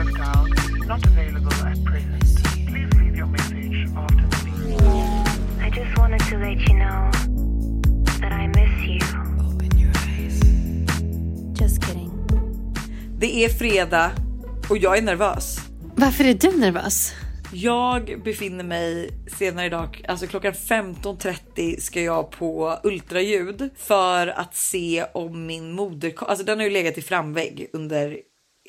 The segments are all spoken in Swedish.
have dialed not available at present. Please leave your message after the beep. I just wanted to let you know that I miss you. Just kidding. Det är fredag och jag är nervös. Varför är du nervös? Jag befinner mig senare idag, alltså klockan 15.30 ska jag på ultraljud för att se om min moder, alltså den har ju legat i framvägg under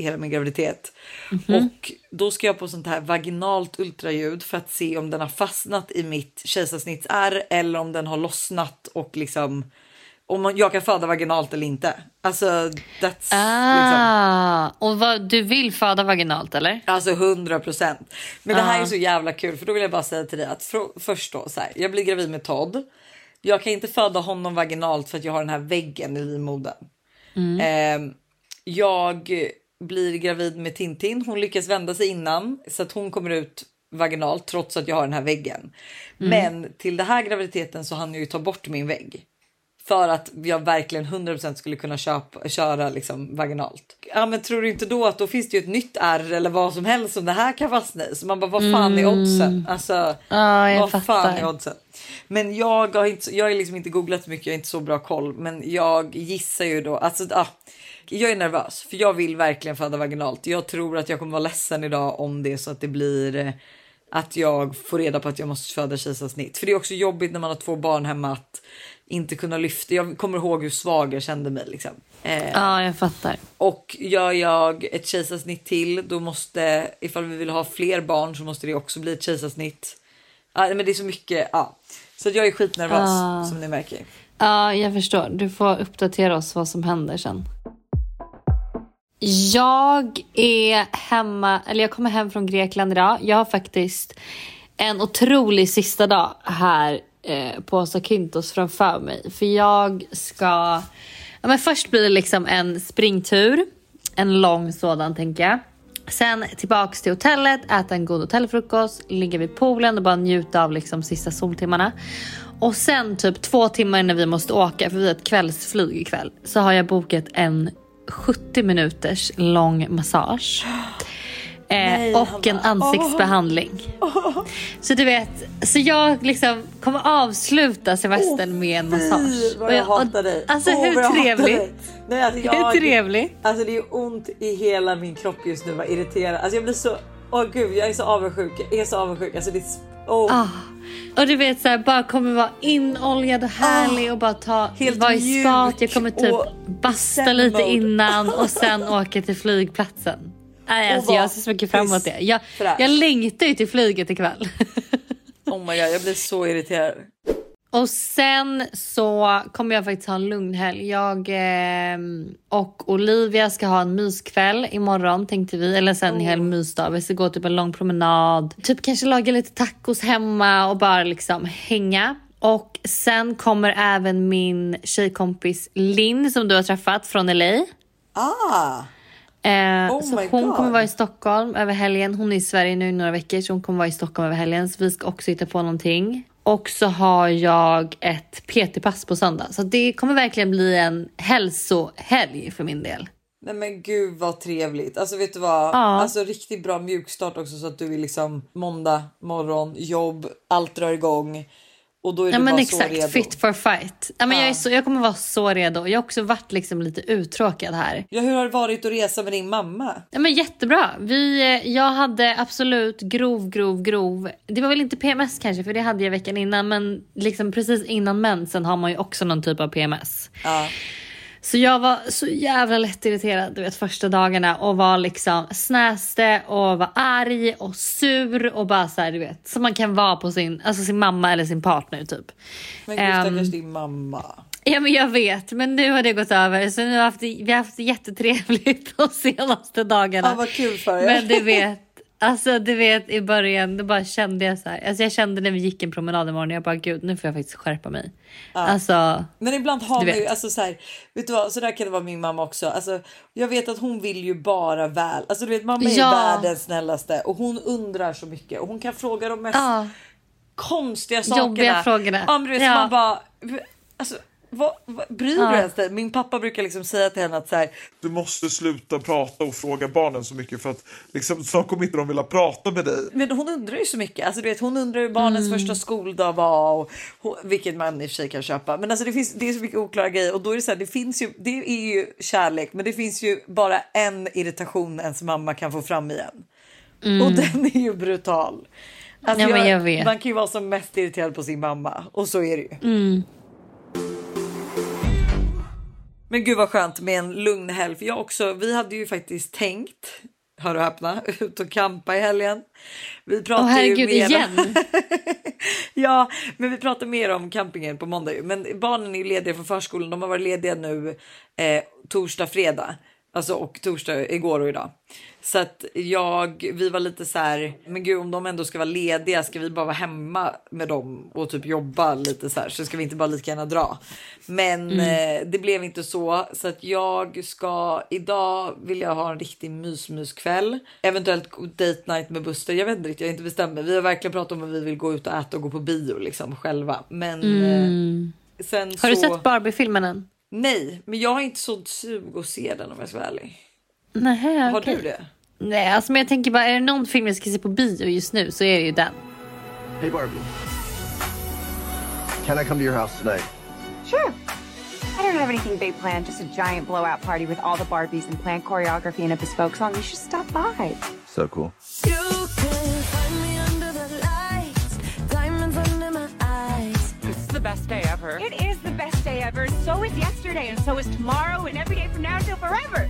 hela min graviditet och då ska jag på sånt här vaginalt ultraljud för att se om den har fastnat i mitt kejsarsnittsärr eller om den har lossnat och liksom om jag kan föda vaginalt eller inte. Alltså that's liksom. Ah, och vad, du vill föda vaginalt eller? Alltså 100 procent. Men det här är så jävla kul för då vill jag bara säga till dig att för, först då så här, jag blir gravid med Todd. Jag kan inte föda honom vaginalt för att jag har den här väggen i livmodern. Eh, jag blir gravid med Tintin. Hon lyckas vända sig innan så att hon kommer ut vaginalt trots att jag har den här väggen. Men till den här graviditeten så hann jag ju ta bort min vägg. För att jag verkligen 100% skulle kunna köpa, köra liksom vaginalt. Ja men tror du inte då att då finns det ju ett nytt ärr eller vad som helst som det här kan fastna i. Så man bara vad fan är oddsen? Alltså jag vad fan fattar. är oddsen? Men jag har inte, jag har liksom inte googlat så mycket, jag har inte så bra koll. Men jag gissar ju då, alltså ah, jag är nervös för jag vill verkligen föda vaginalt. Jag tror att jag kommer vara ledsen idag om det så att det blir eh, att jag får reda på att jag måste föda kejsarsnitt. För det är också jobbigt när man har två barn hemma att inte kunna lyfta. Jag kommer ihåg hur svag jag kände mig liksom. Eh, Ja, jag fattar. och gör jag ett kejsarsnitt till då måste, ifall vi vill ha fler barn så måste det också bli ett kejsarsnitt. Ja, men det är så mycket, ja. Så jag är skitnervös Ah. som ni märker. Ja, jag förstår. Du får uppdatera oss vad som händer sen. Jag är hemma, eller jag kommer hem från Grekland idag. Jag har faktiskt en otrolig sista dag här eh, på Kintos framför mig. För jag ska, ja men först blir det liksom en springtur. En lång sådan tänker jag. Sen tillbaks till hotellet, äta en god hotellfrukost, ligga vid poolen och bara njuta av liksom sista soltimmarna. Och sen typ två timmar innan vi måste åka, för vi har ett kvällsflyg ikväll, så har jag bokat en 70 minuters lång massage. Eh, Nej, och en Hanna. ansiktsbehandling. Så du vet, så jag liksom kommer avsluta semestern med en massage. Fy vad jag hatar dig. Alltså hur trevligt? Nej, alltså, Hur jag, trevligt? Alltså det är ont i hela min kropp just nu, vad irriterad. Alltså jag blir så, åh gud jag är så avundsjuk. Jag är så avundsjuk. Alltså det är. Ah. Och du vet så här, bara kommer vara inoljad och härlig och bara ta, helt vara i spat. Jag kommer typ basta lite innan och sen åka till flygplatsen. Nej, alltså, jag ser så mycket fram emot det. Jag, fräsch. jag längtar ju till flyget ikväll. oh my god jag blir så irriterad. Och sen så kommer jag faktiskt ha en lugn helg. Jag eh, och Olivia ska ha en myskväll imorgon tänkte vi. Eller sen en hel mysdag. Vi ska gå typ en lång promenad. Typ kanske laga lite tacos hemma och bara liksom hänga. Och sen kommer även min tjejkompis Linn som du har träffat från LA. Ah, Eh, Oh så hon God. kommer vara i Stockholm över helgen. Hon är i Sverige nu i några veckor så hon kommer vara i Stockholm över helgen. Så vi ska också hitta på någonting. Och så har jag ett PT-pass på söndag. Så det kommer verkligen bli en hälsohelg för min del. nej men gud vad trevligt. Alltså vet du vad? Ja. Alltså riktigt bra mjukstart också så att du är liksom måndag morgon, jobb, allt drar igång. Och då är Ja du men bara exakt, så redo. fit for fight. Ja, men jag, Ja. är så, jag kommer vara så redo. Jag har också varit liksom lite uttråkad här. Ja, hur har det varit att resa med din mamma? Ja, men jättebra. Vi, eh, jag hade absolut grov, grov, grov. Det var väl inte PMS kanske för det hade jag veckan innan. Men liksom precis innan mensen har man ju också någon typ av PMS. Ja. Så jag var så jävla lättirriterad du vet första dagarna och var liksom snäste och var arg och sur och bara så här, du vet som man kan vara på sin, alltså sin mamma eller sin partner typ. Men gud stackars din mamma. Ja men jag vet men nu har det gått över så nu har vi haft, vi har haft jättetrevligt de senaste dagarna. Ja, vad kul för er. Men du vet, alltså du vet i början då bara kände jag så här. Alltså jag kände när vi gick en promenad imorgon jag bara gud nu får jag faktiskt skärpa mig. Alltså Men ibland har man ju, alltså så här, vet du vad, så där kan det vara min mamma också. Alltså, jag vet att hon vill ju bara väl. Alltså du vet mamma är Ja. världens snällaste och hon undrar så mycket och hon kan fråga de mest ja. konstiga sakerna. Jobbiga frågorna. Ja, men du vet, Ja. man bara, alltså, vad, vad, bryr du ens dig? Min pappa brukar liksom säga till henne att så här, Du måste sluta prata och fråga barnen så mycket för att liksom, snart kommer inte de vilja prata med dig. Men hon undrar ju så mycket. Alltså, du vet, hon undrar hur barnens första skoldag var och hon, vilket man i och för sig kan köpa. Men alltså, det, finns, det är så mycket oklara grejer och då är det så här, det finns ju, det är ju kärlek, men det finns ju bara en irritation ens mamma kan få fram igen. Och den är ju brutal. Alltså, Ja, men jag vet. Man kan ju vara som mest irriterad på sin mamma och så är det ju. Men gud vad skönt med en lugn helg. För jag också, vi hade ju faktiskt tänkt, hör och häpna, ut och campa i helgen. Vi pratar Åh herregud, ju mer igen? ja, men vi pratar mer om campingen på måndag. Men barnen är ju lediga från förskolan. De har varit lediga nu eh, torsdag, fredag. Alltså och torsdag igår och idag. Så att jag, vi var lite så här, men gud om de ändå ska vara lediga, ska vi bara vara hemma med dem och typ jobba lite så här, så ska vi inte bara lika gärna dra. Men eh, det blev inte så, så att jag ska, idag vill jag ha en riktig mysmyskväll. Eventuellt date night med Buster, jag vet inte riktigt, jag har inte bestämt mig. Vi har verkligen pratat om att vi vill gå ut och äta och gå på bio liksom själva. Men eh, sen Mm. Har du så... sett Barbie-filmen än? Nej, men jag har inte sånt sug att se den om jag ska vara ärlig. Nej, Har okej. du det? Nej, alltså men jag tänker bara, är det någon film jag ska se på bio just nu så är det ju den. Hey, Barbie. Can I come to your house tonight? Sure. I don't have anything big planned, just a giant blowout party with all the Barbies and planned choreography and a bespoke song. You should stop by. So cool. You can find me under the lights, diamonds under my eyes. This is the best day ever. It is the best day ever. So is yesterday, and so is tomorrow, and every day from now till forever.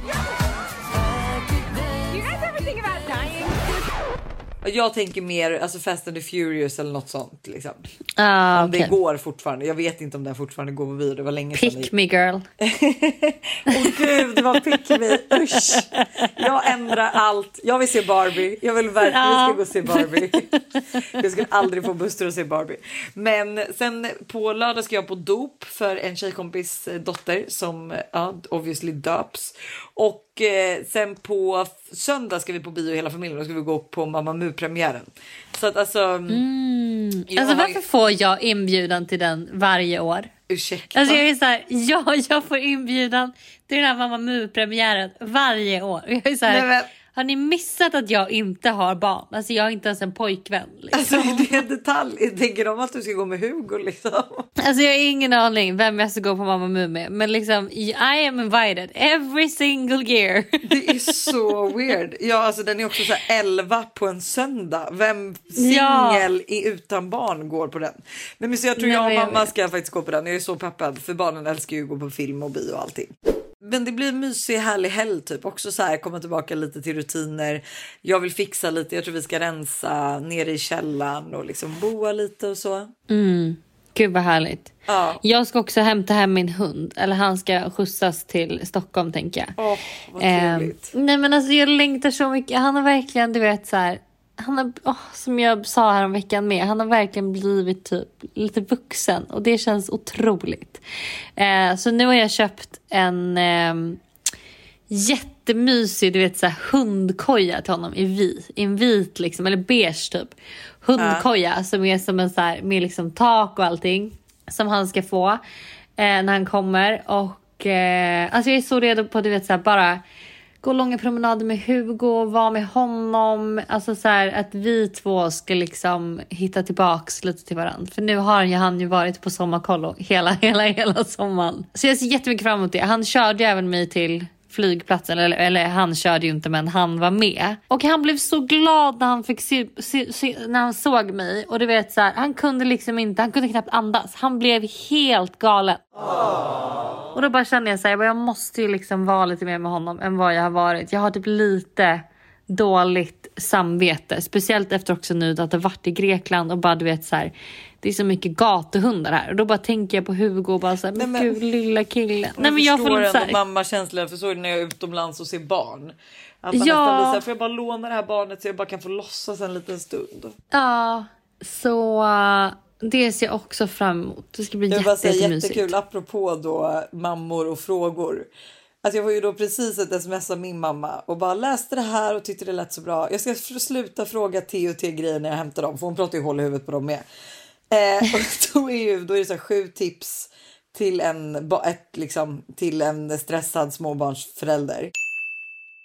Jag tänker mer alltså Fast and the Furious eller något sånt liksom. Ah, Om det går fortfarande. Jag vet inte om den fortfarande går på bio. Det var länge sedan. Pick me girl. Åh gud, det var pick me. Usch. Jag ändrar allt. Jag vill se Barbie. Jag vill verkligen Ja. ska gå och se Barbie. Jag skulle aldrig få Buster att se Barbie. Men sen på lördag ska jag på dop för en tjejkompis eh, dotter som eh, ja, obviously döps. Och eh, sen på söndag ska vi på bio hela familjen. Då ska vi gå på Mamma Mu-premiären. Så att alltså. jag Alltså har- varför får jag inbjudan till den varje år? Ursäkta. Alltså jag är så här, ja jag får inbjudan till den här Mamma Mu-premiären varje år. Och jag är så här, Nej, har ni missat att jag inte har barn? Alltså jag har inte ens en pojkvän. Liksom. Alltså det är en detalj. Tänker de att du ska gå med Hugo liksom? Alltså jag har ingen aning vem jag ska gå på Mamma Mu med. Men liksom I am invited every single year. Det är så weird. Ja, alltså den är också så här 11 på en söndag. Vem Ja. singel i utan barn går på den? Nej, men så jag tror Nej, jag och jag mamma vet. ska faktiskt gå på den. Jag är så peppad för barnen älskar ju att gå på film och bio och allting. Men det blir en mysig härlig helg typ också så här komma tillbaka lite till rutiner. Jag vill fixa lite. Jag tror vi ska rensa nere i källaren och liksom boa lite och så. Gud vad härligt. Ja. Jag ska också hämta hem min hund. Eller han ska skjutsas till Stockholm tänker jag. Åh, vad Ehm, trevligt. nej men alltså jag längtar så mycket. Han har verkligen, du vet så här. Han har, åh, som jag sa här om veckan med, han har verkligen blivit typ lite vuxen och det känns otroligt. Eh, så nu har jag köpt en ehm, jättemysig du vet, så här, hundkoja till honom i vit, i en vit liksom, eller beige typ. Hundkoja som är som en så här, med liksom tak och allting som han ska få eh, när han kommer. Och eh, alltså jag är så redo på du vet så här, bara gå långa promenader med Hugo, vara med honom. Alltså så här, att vi två ska liksom hitta tillbaks lite till varandra. För nu har ju han ju varit på sommarkollo hela, hela, hela sommaren. Så jag ser jättemycket fram emot det. Han körde ju även mig till flygplatsen, eller, eller han körde ju inte men han var med. Och han blev så glad när han, fick se, se, se, när han såg mig. Och du vet så här, han kunde liksom inte, han kunde knappt andas. Han blev helt galen. Och då bara känner jag så här, jag bara, jag måste ju liksom vara lite mer med honom än vad jag har varit. Jag har typ lite dåligt samvete. Speciellt efter också nu att det varit i Grekland och bara du vet så här. Det är så mycket gatuhundar här och då bara tänker jag på Hugo och bara så här, men, men- gud lilla killen. Nej men jag får förstår lite så här, mammakänslan för så är det när jag är utomlands och ser barn. Att man Ja. nästan blir så här, får jag bara låna det här barnet så jag bara kan få låtsas en liten stund. Ja, så uh, det ser jag också fram emot. Det ska bli Jag jätte, säga jättemysigt. jättekul apropå då mammor och frågor. Alltså jag var ju då precis ett sms av min mamma och bara läste det här och tyckte det lät så bra. Jag ska sluta fråga T och T grejer när jag hämtar dem för hon pratar ju hål i huvudet på dem med. Eh, och då är, ju, då är det så sju tips till en, ett, liksom, till en stressad småbarnsförälder.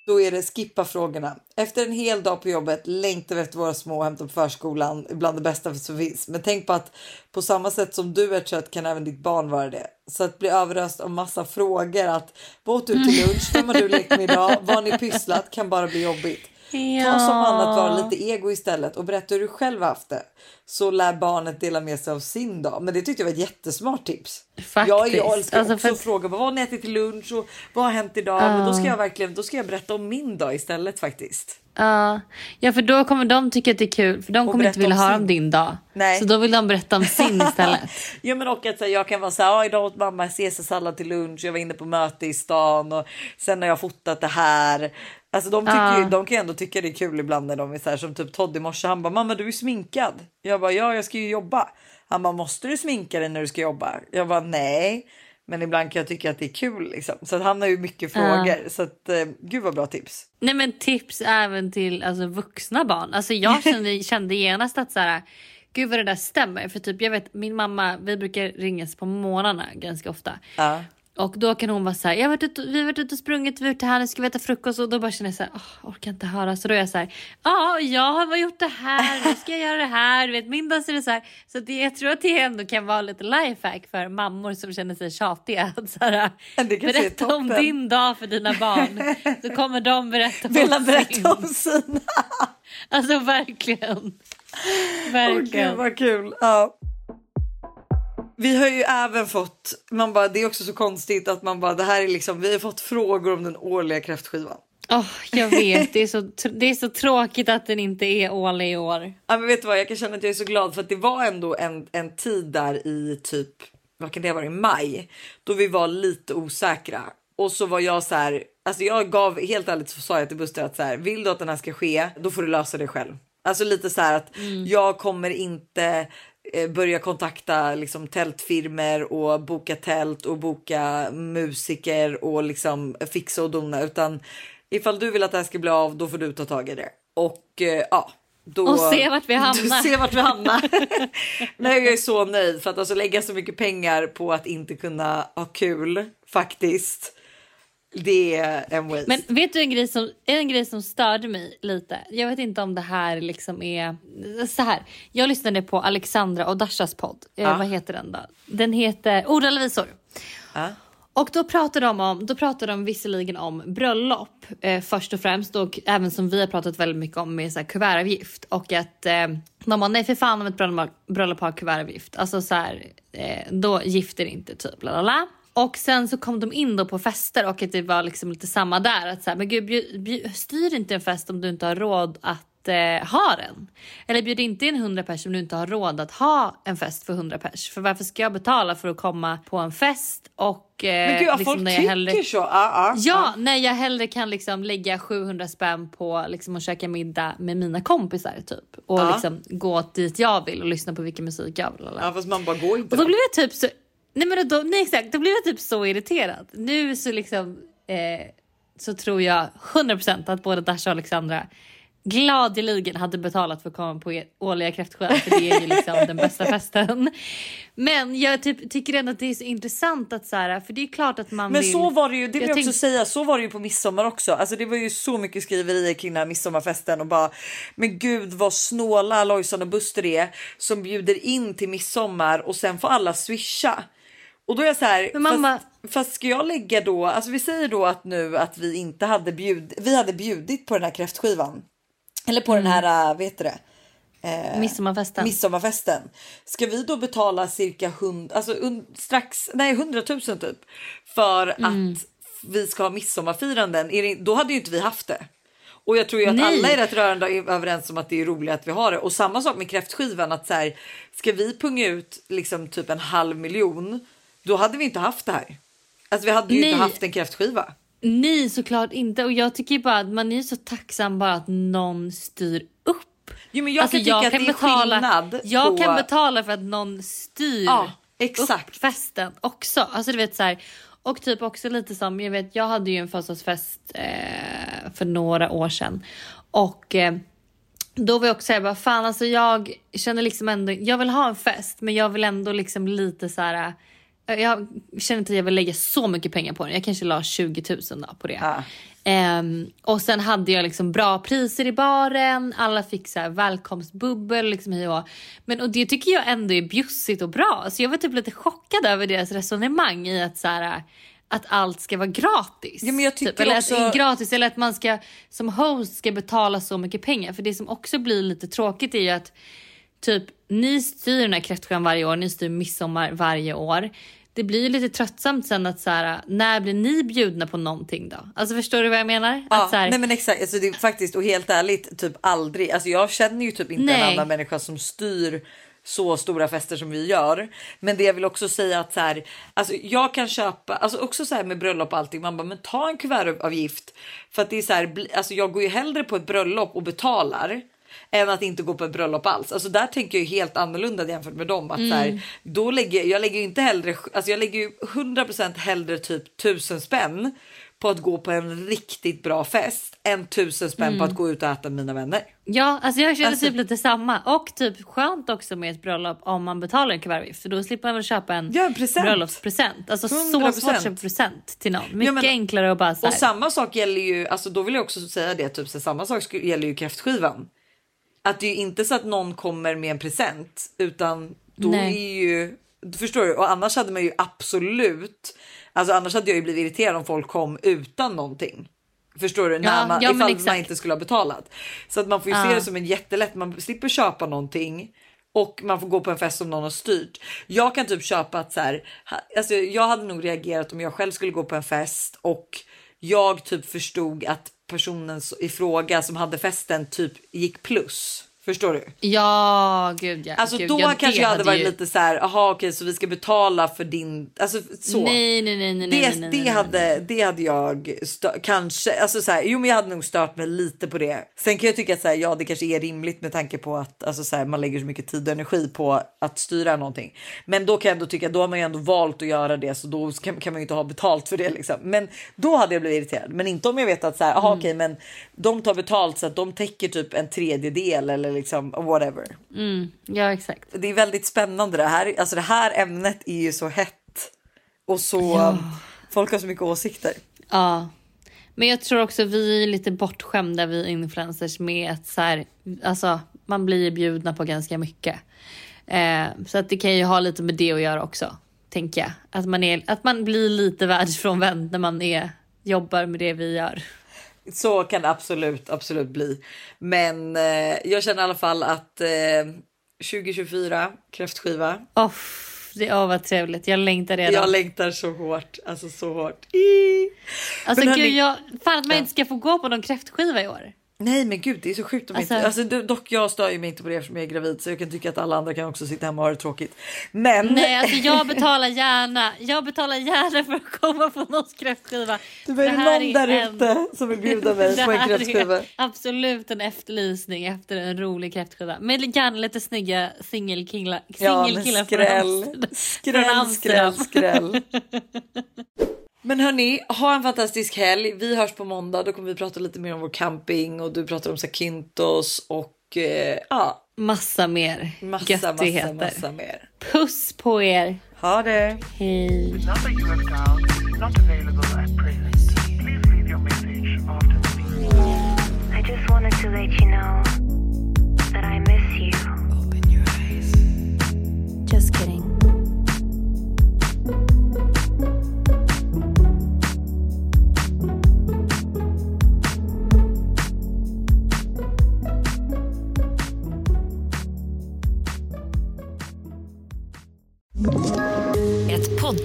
Då är det skippa frågorna. Efter en hel dag på jobbet längtar vi efter våra små och hämta på förskolan. Bland det bästa som finns. Men tänk på att på samma sätt som du är trött kan även ditt barn vara det. Så att bli överöst av massa frågor. Att vad åt du till lunch? Vem har du lekt med idag? Vad har ni pysslat? Kan bara bli jobbigt. Ta som annat vara lite ego istället och berätta hur du själv haft det. Så lär barnet dela med sig av sin dag. Men det tyckte jag var ett jättesmart tips. Faktiskt. Jag, jag älskar Alltså, också att fråga vad har ni ätit till lunch och vad har hänt idag? Men då ska jag verkligen då ska jag berätta om min dag istället faktiskt. Ja, ja, för då kommer de tycka att det är kul. För de kommer inte vilja höra sin. om din dag. Nej. Så då vill de berätta om sin istället. Ja men och att här, jag kan vara så här, ja, idag åt mamma caesarsallad till lunch, jag var inne på möte i stan och sen har jag fotat det här. Alltså de, tycker ju, Ja. de kan ju ändå tycka det är kul ibland när de är så här som typ Todd i morse. Han bara mamma du är sminkad. Jag bara ja jag ska ju jobba. Han bara måste du sminka dig när du ska jobba? Jag bara nej. Men ibland kan jag tycka att det är kul liksom. Så han har ju mycket frågor. Så att eh, gud vad bra tips. Nej men tips även till alltså, vuxna barn. Alltså jag kände, kände genast att så här, gud vad det där stämmer. För typ jag vet min mamma, vi brukar ringas på morgnarna ganska ofta. Ja. Och då kan hon vara så här, jag varit ute, vi har varit ute och sprungit, vi har varit här, nu ska vi äta frukost och då bara känner jag så här, "Åh, orkar inte höra. Så då är jag så här, ja jag har gjort det här, nu ska jag göra det här, du vet min dag ser det så här. Så det, jag tror att det ändå kan vara lite lifehack för mammor som känner sig tjatiga. Att så här, berätta om din dag för dina barn. Så kommer de berätta Vill om berätta sin. om sina? Alltså verkligen. Verkligen. gud vad kul. Ja. Vi har ju även fått, man bara, det är också så konstigt att man bara, det här är liksom, vi har fått frågor om den årliga kräftskivan. Åh, jag vet, det är, så, det är så tråkigt att den inte är årlig i år. Ja, men vet du vad, jag kan känna att jag är så glad för att det var ändå en, en tid där i typ, vad kan det ha varit, maj, då vi var lite osäkra. Och så var jag så här, alltså jag gav, helt ärligt så sa jag till Buster att så här, vill du att den här ska ske, då får du lösa det själv. Alltså lite så här att jag kommer inte börja kontakta liksom tältfirmer och boka tält och boka musiker och liksom fixa och dona utan ifall du vill att det här ska bli av då får du ta tag i det. Och eh, ja, då, Och se vart vi hamnar. Se vart vi hamnar. Nej, jag är så nöjd för att alltså lägga så mycket pengar på att inte kunna ha kul faktiskt. Det är en waste. Men vet du en grej, som, en grej som störde mig lite? Jag vet inte om det här liksom är... Så här. Jag lyssnade på Alexandra och Dashas podd. Eh, Ja. Vad heter den då? Den heter Ord eller visor. Ja. Och då pratar de om, då pratar de visserligen om bröllop eh, först och främst och även som vi har pratat väldigt mycket om med så här, kuvertavgift och att eh, de bara nej för fan om ett bröllop, bröllop har kuvertavgift. Alltså så här, eh, då gifter inte typ bla. Och sen så kom de in då på fester och det var liksom lite samma där att så här, men gud bjud, bjud, styr inte en fest om du inte har råd att eh, ha den. Eller bjud inte in 100 pers om du inte har råd att ha en fest för 100 pers. För varför ska jag betala för att komma på en fest och eh, Men gud, liksom folk tycker hellre- så. Ja, ja, Ja, när jag hellre kan liksom lägga 700 spänn på liksom att käka middag med mina kompisar typ. Och Ja. liksom gå dit jag vill och lyssna på vilken musik jag vill. ja, fast man bara går inte. Och då blev jag typ så... Nej men då, nej exakt, då blev jag typ så irriterad. Nu så liksom eh, så tror jag 100% att både Dasha och Alexandra gladeligen hade betalat för att komma på årliga kräftskiva för det är ju liksom den bästa festen. Men jag typ, tycker ändå att det är så intressant att så här, för det är klart att man Men vill... så var det ju, det vill Jag jag också tänk- säga, så var det ju på midsommar också. Alltså det var ju så mycket skriverier kring den här midsommarfesten och bara men gud vad snåla Lojsan och Buster är som bjuder in till midsommar och sen får alla swisha. Och då är jag så här, Men mamma- fast, fast ska jag lägga då, alltså vi säger då att nu att vi inte hade bjud, vi hade bjudit på den här kräftskivan. Eller på den här, äh, vet du det? Midsommarfesten. midsommarfesten. Ska vi då betala cirka 100, alltså un, strax, nej 100 000 typ för Mm. att vi ska ha midsommarfiranden? Det, då hade ju inte vi haft det. Och jag tror ju att Nej. alla är rätt rörande överens om att det är roligt att vi har det. Och samma sak med kräftskivan att så här, ska vi punga ut liksom typ en halv miljon, då hade vi inte haft det här. Alltså vi hade ju inte Nej. haft en kräftskiva. Nej såklart inte och jag tycker bara att man är så tacksam bara att någon styr upp. Jo, men jag Alltså, kan tycka att det är skillnad Jag på... kan betala för att någon styr Ja, exakt. upp festen också. Alltså du vet så här, och typ också lite som, jag vet jag hade ju en födelsedagsfest eh, för några år sedan och eh, då var jag också såhär, bara fan alltså jag känner liksom ändå, jag vill ha en fest men jag vill ändå liksom lite så här jag känner inte att jag vill lägga så mycket pengar på den. Jag kanske la 20 000 då på det. Ja. Ehm, och sen hade jag liksom bra priser i baren. Alla fick så här välkomstbubbel. Liksom och. Men och det tycker jag ändå är bjussigt och bra. Så jag var typ lite chockad över deras resonemang i att så här, att allt ska vara gratis. Ja, typ. Eller också- att, gratis eller att man ska som host ska betala så mycket pengar. För det som också blir lite tråkigt är ju att typ ni styr den här kräftskivan varje år, ni styr midsommar varje år. Det blir ju lite tröttsamt sen att så här, när blir ni bjudna på någonting då? Alltså förstår du vad jag menar? Ja, här, nej men exakt, alltså det är faktiskt och helt ärligt typ aldrig. Alltså jag känner ju typ inte en Nej. annan människa som styr så stora fester som vi gör. Men det jag vill också säga att så här, alltså jag kan köpa, alltså också så här med bröllop och allting, man bara men ta en kuvertavgift för att det är så här, alltså jag går ju hellre på ett bröllop och betalar än att inte gå på ett bröllop alls. Alltså där tänker jag ju helt annorlunda jämfört med dem. Att så här, då lägger, jag lägger ju inte hellre, alltså jag lägger ju 100% hellre typ tusen spänn på att gå på en riktigt bra fest än tusen spänn på att gå ut och äta med mina vänner. Ja, alltså jag känner Alltså- typ lite samma. Och typ skönt också med ett bröllop om man betalar en kuvertavgift. För då slipper man väl köpa en Ja, en present. bröllopspresent. Alltså så 100%. svårt att köpa present till någon. Mycket men- enklare att bara så Och här, samma sak gäller ju, alltså då vill jag också säga det, typ så samma sak gäller ju kräftskivan. Att det är inte så att någon kommer med en present utan då Nej. är ju, förstår du? Och annars hade man ju absolut, alltså annars hade jag ju blivit irriterad om folk kom utan någonting. Förstår du? När Ja, man, ja, ifall exakt. man inte skulle ha betalat. Så att man får ju se Ja. det som en jättelätt, man slipper köpa någonting och man får gå på en fest som någon har styrt. Jag kan typ köpa att så här, alltså jag hade nog reagerat om jag själv skulle gå på en fest och jag typ förstod att personen i fråga som hade festen typ gick plus. Förstår du? Ja, gud ja. Alltså gud, då ja, kanske jag hade varit ju- lite så här, jaha okej så vi ska betala för din, alltså så. Nej, nej, nej, nej, Det, nej, nej, nej, det, nej. hade, det hade jag stö- kanske, alltså så här, jo men jag hade nog stört mig lite på det. Sen kan jag tycka att så här, ja det kanske är rimligt med tanke på att alltså så här, man lägger så mycket tid och energi på att styra någonting. Men då kan jag ändå tycka, då har man ju ändå valt att göra det så då kan, kan man ju inte ha betalt för det liksom. Men då hade jag blivit irriterad. Men inte om jag vet att så här, aha, Mm. okej men de tar betalt så att de täcker typ en tredjedel eller liksom whatever. Ja, exakt. Det är väldigt spännande det här. Alltså det här ämnet är ju så hett och så folk har så mycket åsikter. Ja. Men jag tror också vi är lite bortskämda vi influencers med att så här, alltså man blir bjudna på ganska mycket. Eh, så att det kan ju ha lite med det att göra också, tänker jag. Att man, är, att man blir lite världsfrånvänd när man är, jobbar med det vi gör. Så kan det absolut, absolut bli. Men eh, jag känner i alla fall att eh, 2024 kräftskiva. Oh, det oh, vad trevligt, jag längtar redan. Jag längtar så hårt, alltså så hårt. I. alltså Men gud, hörni- jag, fan att man inte ska få gå på någon kräftskiva i år. Nej men gud det är så sjukt om Alltså- inte. Alltså, do- dock jag stör ju mig inte på det eftersom jag är gravid så jag kan tycka att alla andra kan också sitta hemma och ha det tråkigt. Men Nej, alltså jag betalar gärna. Jag betalar gärna för att komma på någons kräftskiva. det var ju Det någon är där en- ute som vill bjuda mig på en kräftskiva. är absolut en efterlysning efter en rolig kräftskiva. Med gärna lite snygga singelkillar Ja, skräll, från, Amsterdam- skräll, skräll, skräll. Men hörni, ha en fantastisk helg. Vi hörs på måndag. Då kommer vi prata lite mer om vår camping och du pratar om Zakynthos och eh, ja, Massa mer massa, massa, göttigheter. massa mer. Puss på er. Ha det! Hej. number you